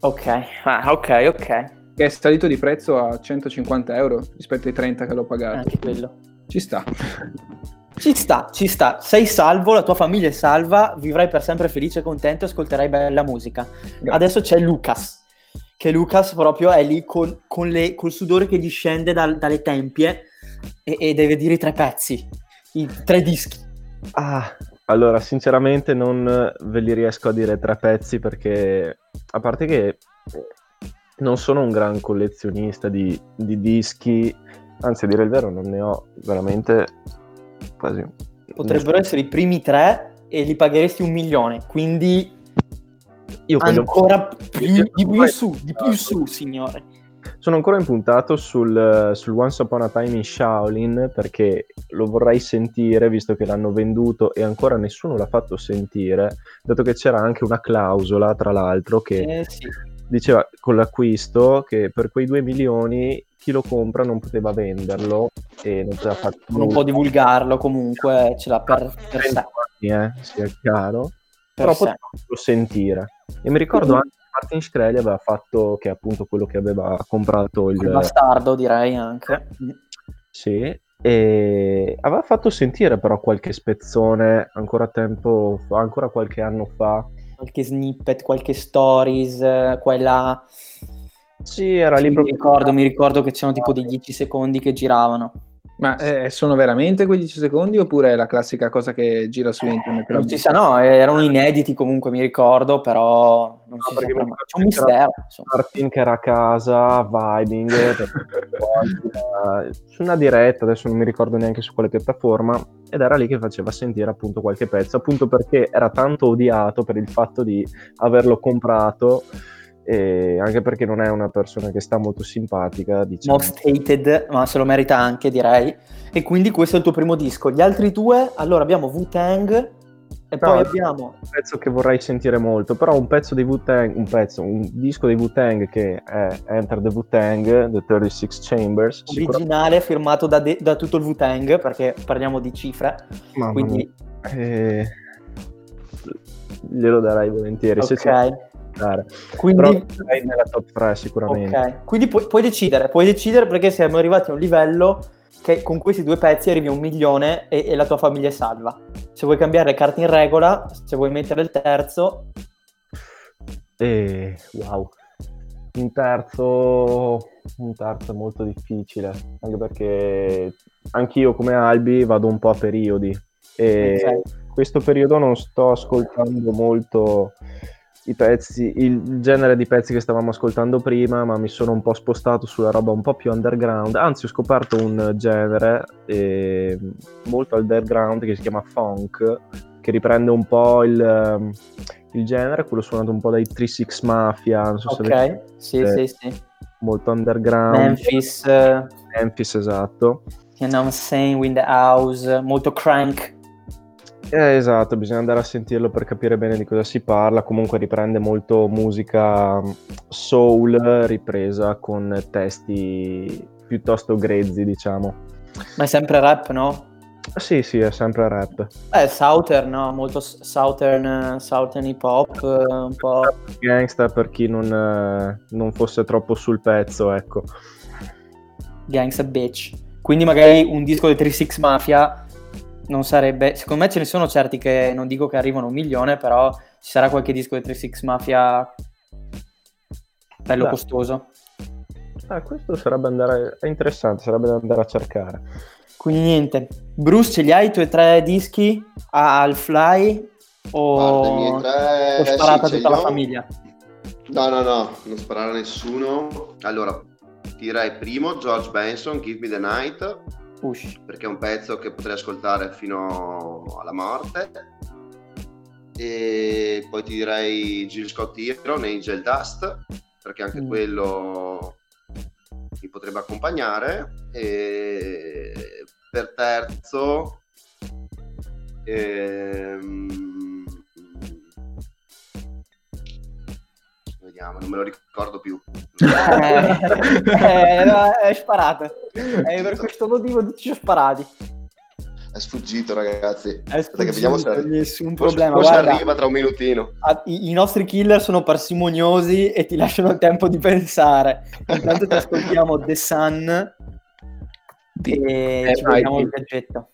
ok, ah, ok, ok. che è salito di prezzo a 150 euro rispetto ai 30 che l'ho pagato Anche quello. ci sta Ci sta, ci sta. Sei salvo, la tua famiglia è salva, vivrai per sempre felice e contento e ascolterai bella musica. Grazie. Adesso c'è Lucas, che Lucas proprio è lì con, con le- col sudore che gli scende dal- dalle tempie e, e deve dire i tre pezzi, i tre dischi. Ah, allora, sinceramente non ve li riesco a dire tre pezzi perché, a parte che non sono un gran collezionista di, di dischi, anzi a dire il vero non ne ho veramente quasi... Potrebbero essere i primi tre e li pagheresti un milione, quindi Io voglio- ancora più, di più su, di più su, signore. Sono ancora impuntato sul, sul Once Upon a Time in Shaolin perché lo vorrei sentire visto che l'hanno venduto e ancora nessuno l'ha fatto sentire, dato che c'era anche una clausola, tra l'altro, che Eh sì. diceva con l'acquisto che per quei 2 milioni chi lo compra non poteva venderlo e non poteva fare non può divulgarlo comunque, ce l'ha per, per sé. eh, sia chiaro, Per però sé. poteva farlo sentire. E mi ricordo anche che Martin Shkreli aveva fatto, che è appunto quello che aveva comprato il... Il bastardo direi anche. Sì, e aveva fatto sentire però qualche spezzone ancora tempo fa, ancora qualche anno fa. Qualche snippet, qualche stories, eh, quella... Sì, era lì mi proprio. ricordo, mi ricordo che c'erano tipo dei 10 secondi che giravano. Ma eh, sono veramente quei 10 secondi oppure è la classica cosa che gira su internet Non si sa, no, erano inediti comunque, mi ricordo, però non si perché ricordo C'è un mistero. Martin che era a casa, vibing, *laughs* eh, su una diretta, adesso non mi ricordo neanche su quale piattaforma, ed era lì che faceva sentire appunto qualche pezzo, appunto perché era tanto odiato per il fatto di averlo comprato, e anche perché non è una persona che sta molto simpatica, diciamo. Most hated, ma se lo merita anche, direi. E quindi questo è il tuo primo disco. Gli altri due, allora abbiamo Wu-Tang e poi No, abbiamo un pezzo che vorrei sentire molto, però un pezzo di Wu-Tang, un pezzo, un disco di Wu-Tang che è Enter the Wu-Tang, The 36 Chambers, originale firmato da, de- da tutto il Wu-Tang, perché parliamo di cifre. Mamma Quindi. Eh, glielo darei volentieri. Se si dare. Quindi, Però sarei nella top 3 sicuramente. ok. Quindi pu- puoi decidere, puoi decidere perché siamo arrivati a un livello che con questi due pezzi arrivi a un milione e, e la tua famiglia è salva. Se vuoi cambiare le carte in regola, se vuoi mettere il terzo, E wow. Un terzo, un terzo è molto difficile, anche perché anch'io come Albi vado un po' a periodi e Ok. questo periodo non sto ascoltando molto i pezzi, il genere di pezzi che stavamo ascoltando prima, ma mi sono un po' spostato sulla roba un po' più underground. Anzi, ho scoperto un genere eh, molto underground che si chiama funk, che riprende un po' il, ehm, il genere, quello suonato un po' dai 3-6 Mafia, non so se Ok, sì, eh, sì, sì. molto underground. Memphis, eh, Memphis, esatto. you know I'm saying, with the house, molto crank. Eh, esatto, bisogna andare a sentirlo per capire bene di cosa si parla. Comunque riprende molto musica soul ripresa con testi piuttosto grezzi, diciamo. Ma è sempre rap, no? Sì, sì, è sempre rap. Eh, Southern, no? Molto Southern, Southern hip hop, eh, un po'... Gangsta per chi non, eh, non fosse troppo sul pezzo, ecco. Gangsta Bitch. Quindi magari un disco dei 3-6 Mafia non sarebbe... Secondo me ce ne sono certi che non dico che arrivano a un milione, però ci sarà qualche disco dei 3-6 Mafia bello Beh. costoso. Ah, questo sarebbe andare... è interessante, sarebbe da andare a cercare. Quindi niente. Bruce, ce li hai i tuoi tre dischi al fly o, tre- o sparata sì, tutta la famiglia? No, no, no, non sparare a nessuno. Allora, direi primo George Benson, Give Me the Night, Push. perché è un pezzo che potrei ascoltare fino alla morte. E poi ti direi Jill Scott Heron, Angel Dust, perché anche Mm. quello mi potrebbe accompagnare. E per terzo, ehm, vediamo, non me lo ricordo più. *laughs* Eh, no, è sparata. È per questo motivo ci ho sparati. È sfuggito, ragazzi. È Aspetta che vediamo se sfuggito, nessun forse- problema. forse Guarda, arriva tra un minutino. a- i, i nostri killer sono parsimoniosi e ti lasciano il tempo di pensare. Intanto ti ascoltiamo The Sun e Eh, ci vediamo il gadgetto.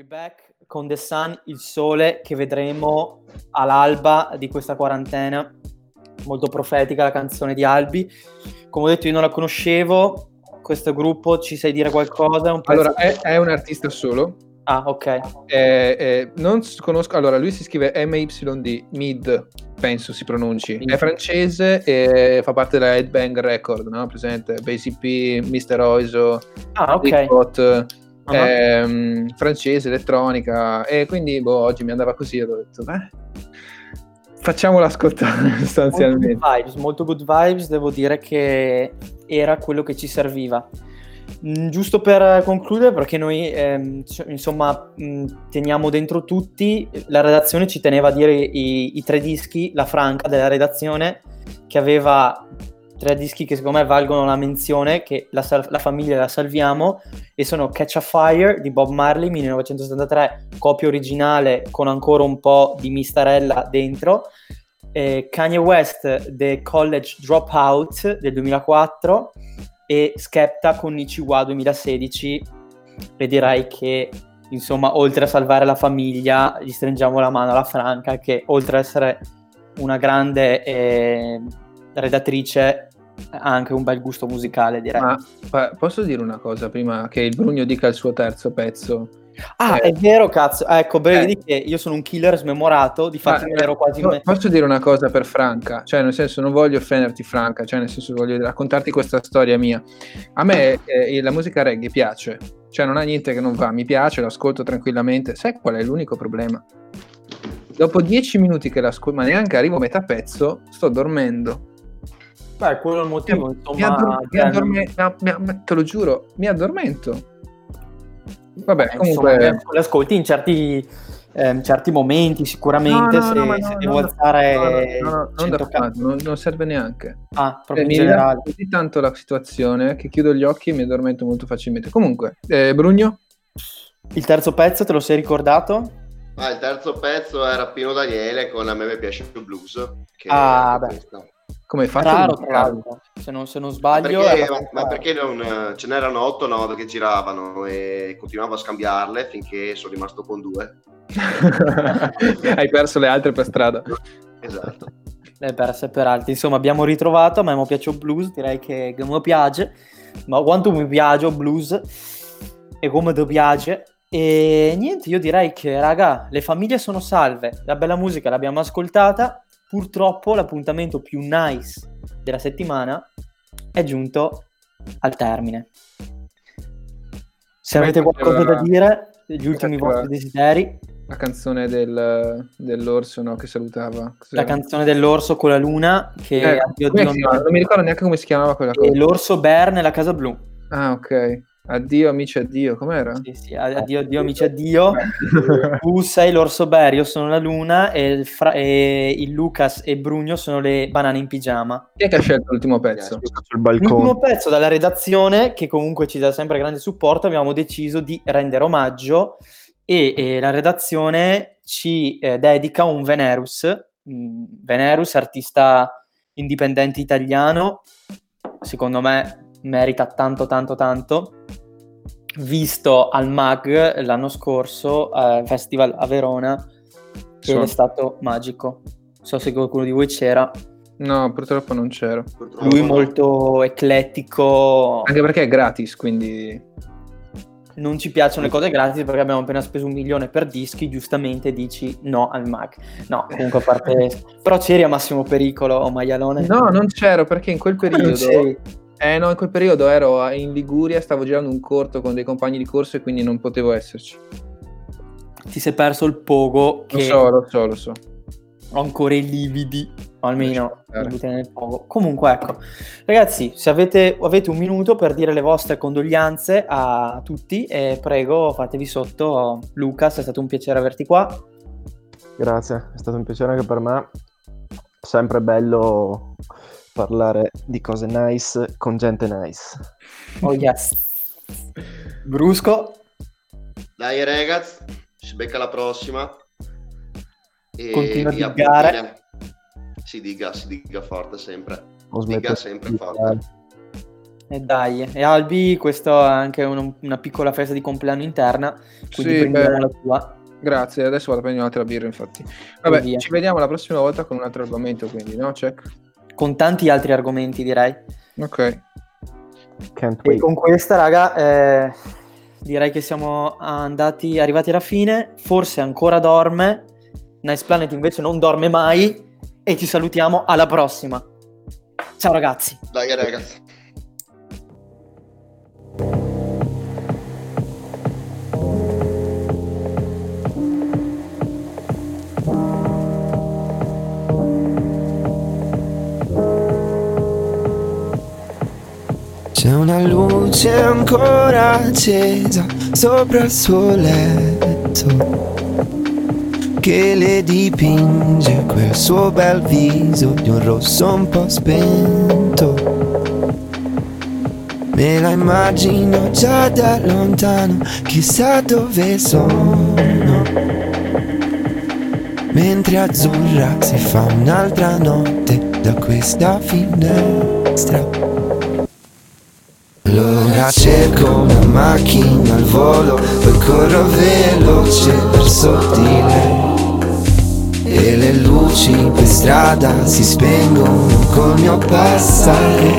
We back con The Sun, il sole che vedremo all'alba di questa quarantena. Molto profetica la canzone di Albi. Come ho detto, io non la conoscevo. Questo gruppo ci sai dire qualcosa? Un Allora, è, è un artista solo. Ah, ok. Eh, eh, non conosco. Allora, lui si scrive MYD, Mid, penso si pronunci. È francese e fa parte della Headbang Record, no? Presente? Basic P, Mr. Oiso, Ah, ok. Big Ah. ehm, francese, elettronica. E quindi, boh, oggi mi andava così e ho detto, beh, facciamolo ascoltare *laughs* Molto good sostanzialmente. vibes, molto good vibes, devo dire che era quello che ci serviva. Mm, Giusto per concludere, perché noi ehm, insomma mh, teniamo dentro tutti, la redazione ci teneva a dire i, i tre dischi, la franca della redazione, che aveva tre dischi che secondo me valgono la menzione, che la, sal- la famiglia la salviamo, e sono Catch a Fire di Bob Marley 1973, copia originale con ancora un po' di mistarella dentro, eh, Kanye West The College Dropout del 2004 e Skepta con Nichiwa 2016 e direi che insomma oltre a salvare la famiglia gli stringiamo la mano alla Franca che oltre ad essere una grande eh, redattrice ha anche un bel gusto musicale direi Ma pa- posso dire una cosa prima che il Brugno dica il suo terzo pezzo? ah eh. è vero cazzo ecco Eh. vedi che io sono un killer smemorato di fatto non ero quasi po- Posso dire una cosa per Franca? Cioè, nel senso, non voglio offenderti, Franca, cioè, nel senso, voglio raccontarti questa storia mia. A me eh, la musica reggae piace, cioè, non ha niente che non va, mi piace, l'ascolto tranquillamente. Sai qual è l'unico problema? Dopo dieci minuti che l'ascolto, ma neanche arrivo a metà pezzo, sto dormendo. Beh quello è il motivo mi, insomma mi che- addorme- ma- ma- ma- te lo giuro, mi addormento. Vabbè, Eh, comunque... insomma, le ascolti in certi, ehm, certi momenti sicuramente No, no, se, no, se no, devo no, alzare no, no, no, non 100 da fumato, non, non serve neanche. ah, Eh, proprio in mi generale così tanto la situazione che chiudo gli occhi e mi addormento molto facilmente. Comunque, eh, Brugno? il terzo pezzo te lo sei ricordato? Ah, il terzo pezzo era Pino Daniele con A me mi piace più blues. Che Ah, è beh. questa. Come hai fatto? raro a tra se non, se non Ma sbaglio perché, ma- ma perché non, ce n'erano 8-9 che giravano e continuavo a scambiarle finché sono rimasto con due. *laughs* hai perso le altre per strada. Esatto. le perse per altri insomma abbiamo ritrovato a me mi piace il blues direi che, che mi piace ma quanto mi piace il blues e come ti piace e niente io direi che raga le famiglie sono salve la bella musica l'abbiamo ascoltata purtroppo l'appuntamento più nice della settimana è giunto al termine se avete qualcosa da dire gli ultimi vostri desideri La canzone del- dell'orso no, che salutava. la canzone dell'orso con la luna che Eh, non- non mi ricordo neanche come si chiamava quella cosa. e l'orso bear nella casa blu Ah, ok. Addio amici, addio. Com'era? Sì, sì, addio, addio amici, addio. Tu sei l'orso bear, io sono la luna e il, fra- e il Lucas e Brugno sono le banane in pigiama. Chi è che ha scelto l'ultimo pezzo? sul balcone. L'ultimo pezzo dalla redazione, che comunque ci dà sempre grande supporto, abbiamo deciso di rendere omaggio e, e la redazione ci eh, dedica un Venerus, Mm, Venerus, artista indipendente italiano, secondo me merita tanto tanto tanto, visto al MAG l'anno scorso, al Festival a Verona, che Sì. è stato magico. Non so se qualcuno di voi c'era. No, purtroppo non c'ero. Purtroppo Lui no. molto eclettico, Anche perché è gratis, quindi... non ci piacciono le cose gratis perché abbiamo appena speso un milione per dischi, giustamente dici no al Mac. No, comunque a parte... *laughs* Però c'eri a massimo pericolo, oh, maialone. No, non c'ero perché in quel *laughs* periodo... Eh no, in quel periodo ero in Liguria, stavo girando un corto con dei compagni di corso e quindi non potevo esserci. Ti sei perso il pogo Lo che so, lo so, lo so. ho ancora i lividi, o almeno nel pogo. Comunque ecco, ragazzi, se avete, avete un minuto per dire le vostre condoglianze a tutti, eh, prego fatevi sotto. Lucas, è stato un piacere averti qua. Grazie, è stato un piacere anche per me. Sempre bello parlare di cose nice con gente nice. Oh yes. Brusco. Dai ragazzi, si becca la prossima. E Continua a diggare. Si diga, si diga forte sempre. Ho Diga sempre di forte. E dai, e Albi, questa è anche un- una piccola festa di compleanno interna, quindi Sì, prendiamo la tua. Grazie, adesso vado a prendere un'altra birra, infatti. Vabbè, ci vediamo la prossima volta con un altro argomento, quindi, no? Check. Con tanti altri argomenti, direi. Ok. Can't E wait. con questa, raga, eh, direi che siamo andati, arrivati alla fine. Forse ancora dorme. Nice Planet invece non dorme mai. E ci salutiamo alla prossima. Ciao ragazzi. Dai ragazzi. Una luce ancora accesa sopra il suo letto che le dipinge quel suo bel viso di un rosso un po' spento. Me la immagino già da lontano, chissà dove sono. Mentre azzurra si fa un'altra notte da questa finestra. Allora cerco una macchina al volo, poi corro veloce verso di lei. E le luci per strada si spengono col mio passare.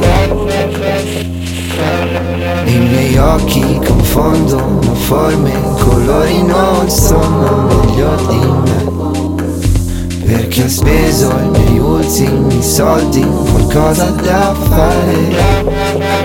E i miei occhi confondono forme, colori non sono meglio di me. Perché ho speso i miei ultimi soldi, qualcosa da fare.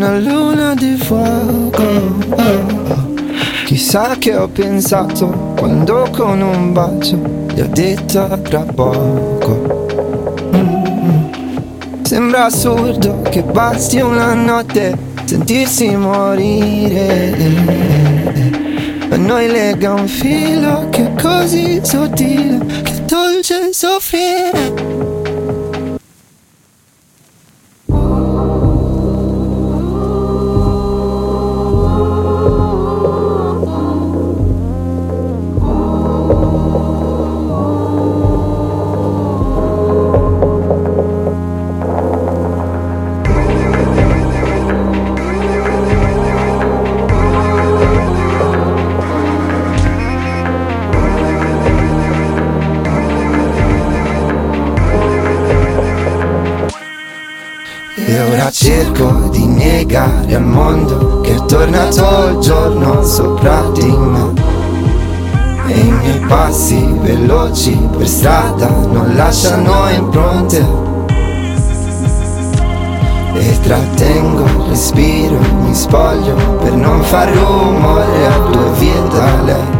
Una luna di fuoco oh. Chissà che ho pensato Quando con un bacio Gli ho detto tra poco Mm. Sembra assurdo che basti una notte Sentirsi morire A noi lega un filo che è così sottile Che è dolce soffrire cerco di negare al mondo che è tornato il giorno sopra di me. E i miei passi veloci per strada non lasciano impronte. E trattengo il respiro, mi spoglio per non far rumore a due vie da lei.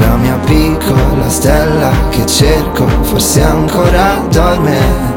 La mia piccola stella che cerco forse ancora dorme